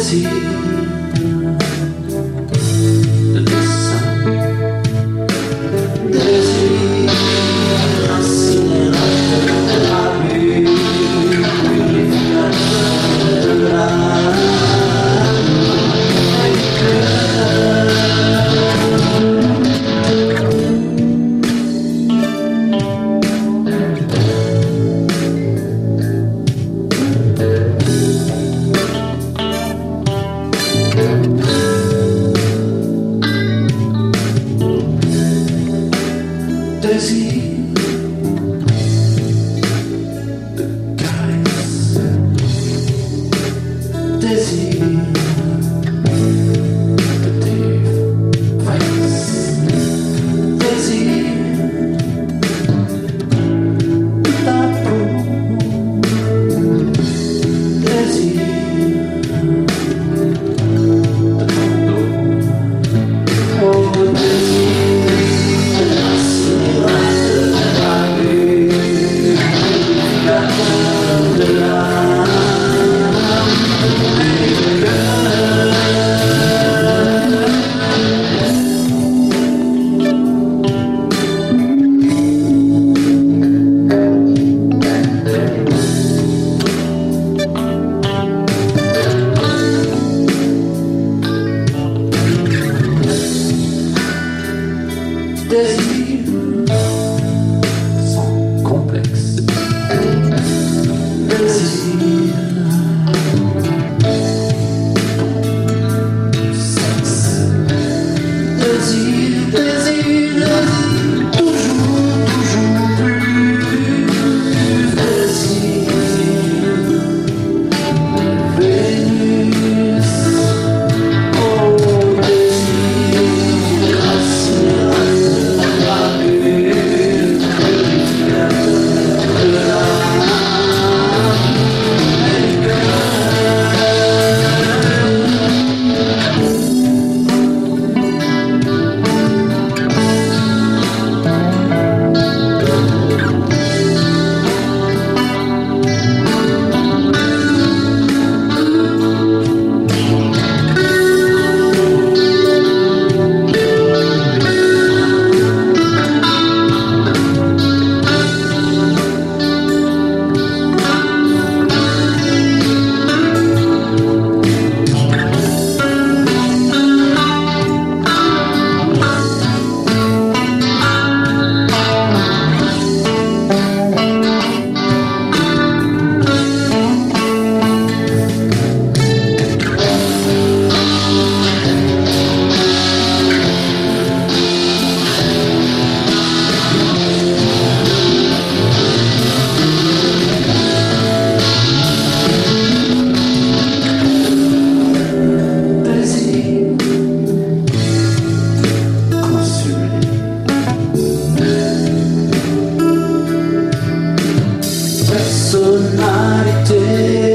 parece desir mighty day.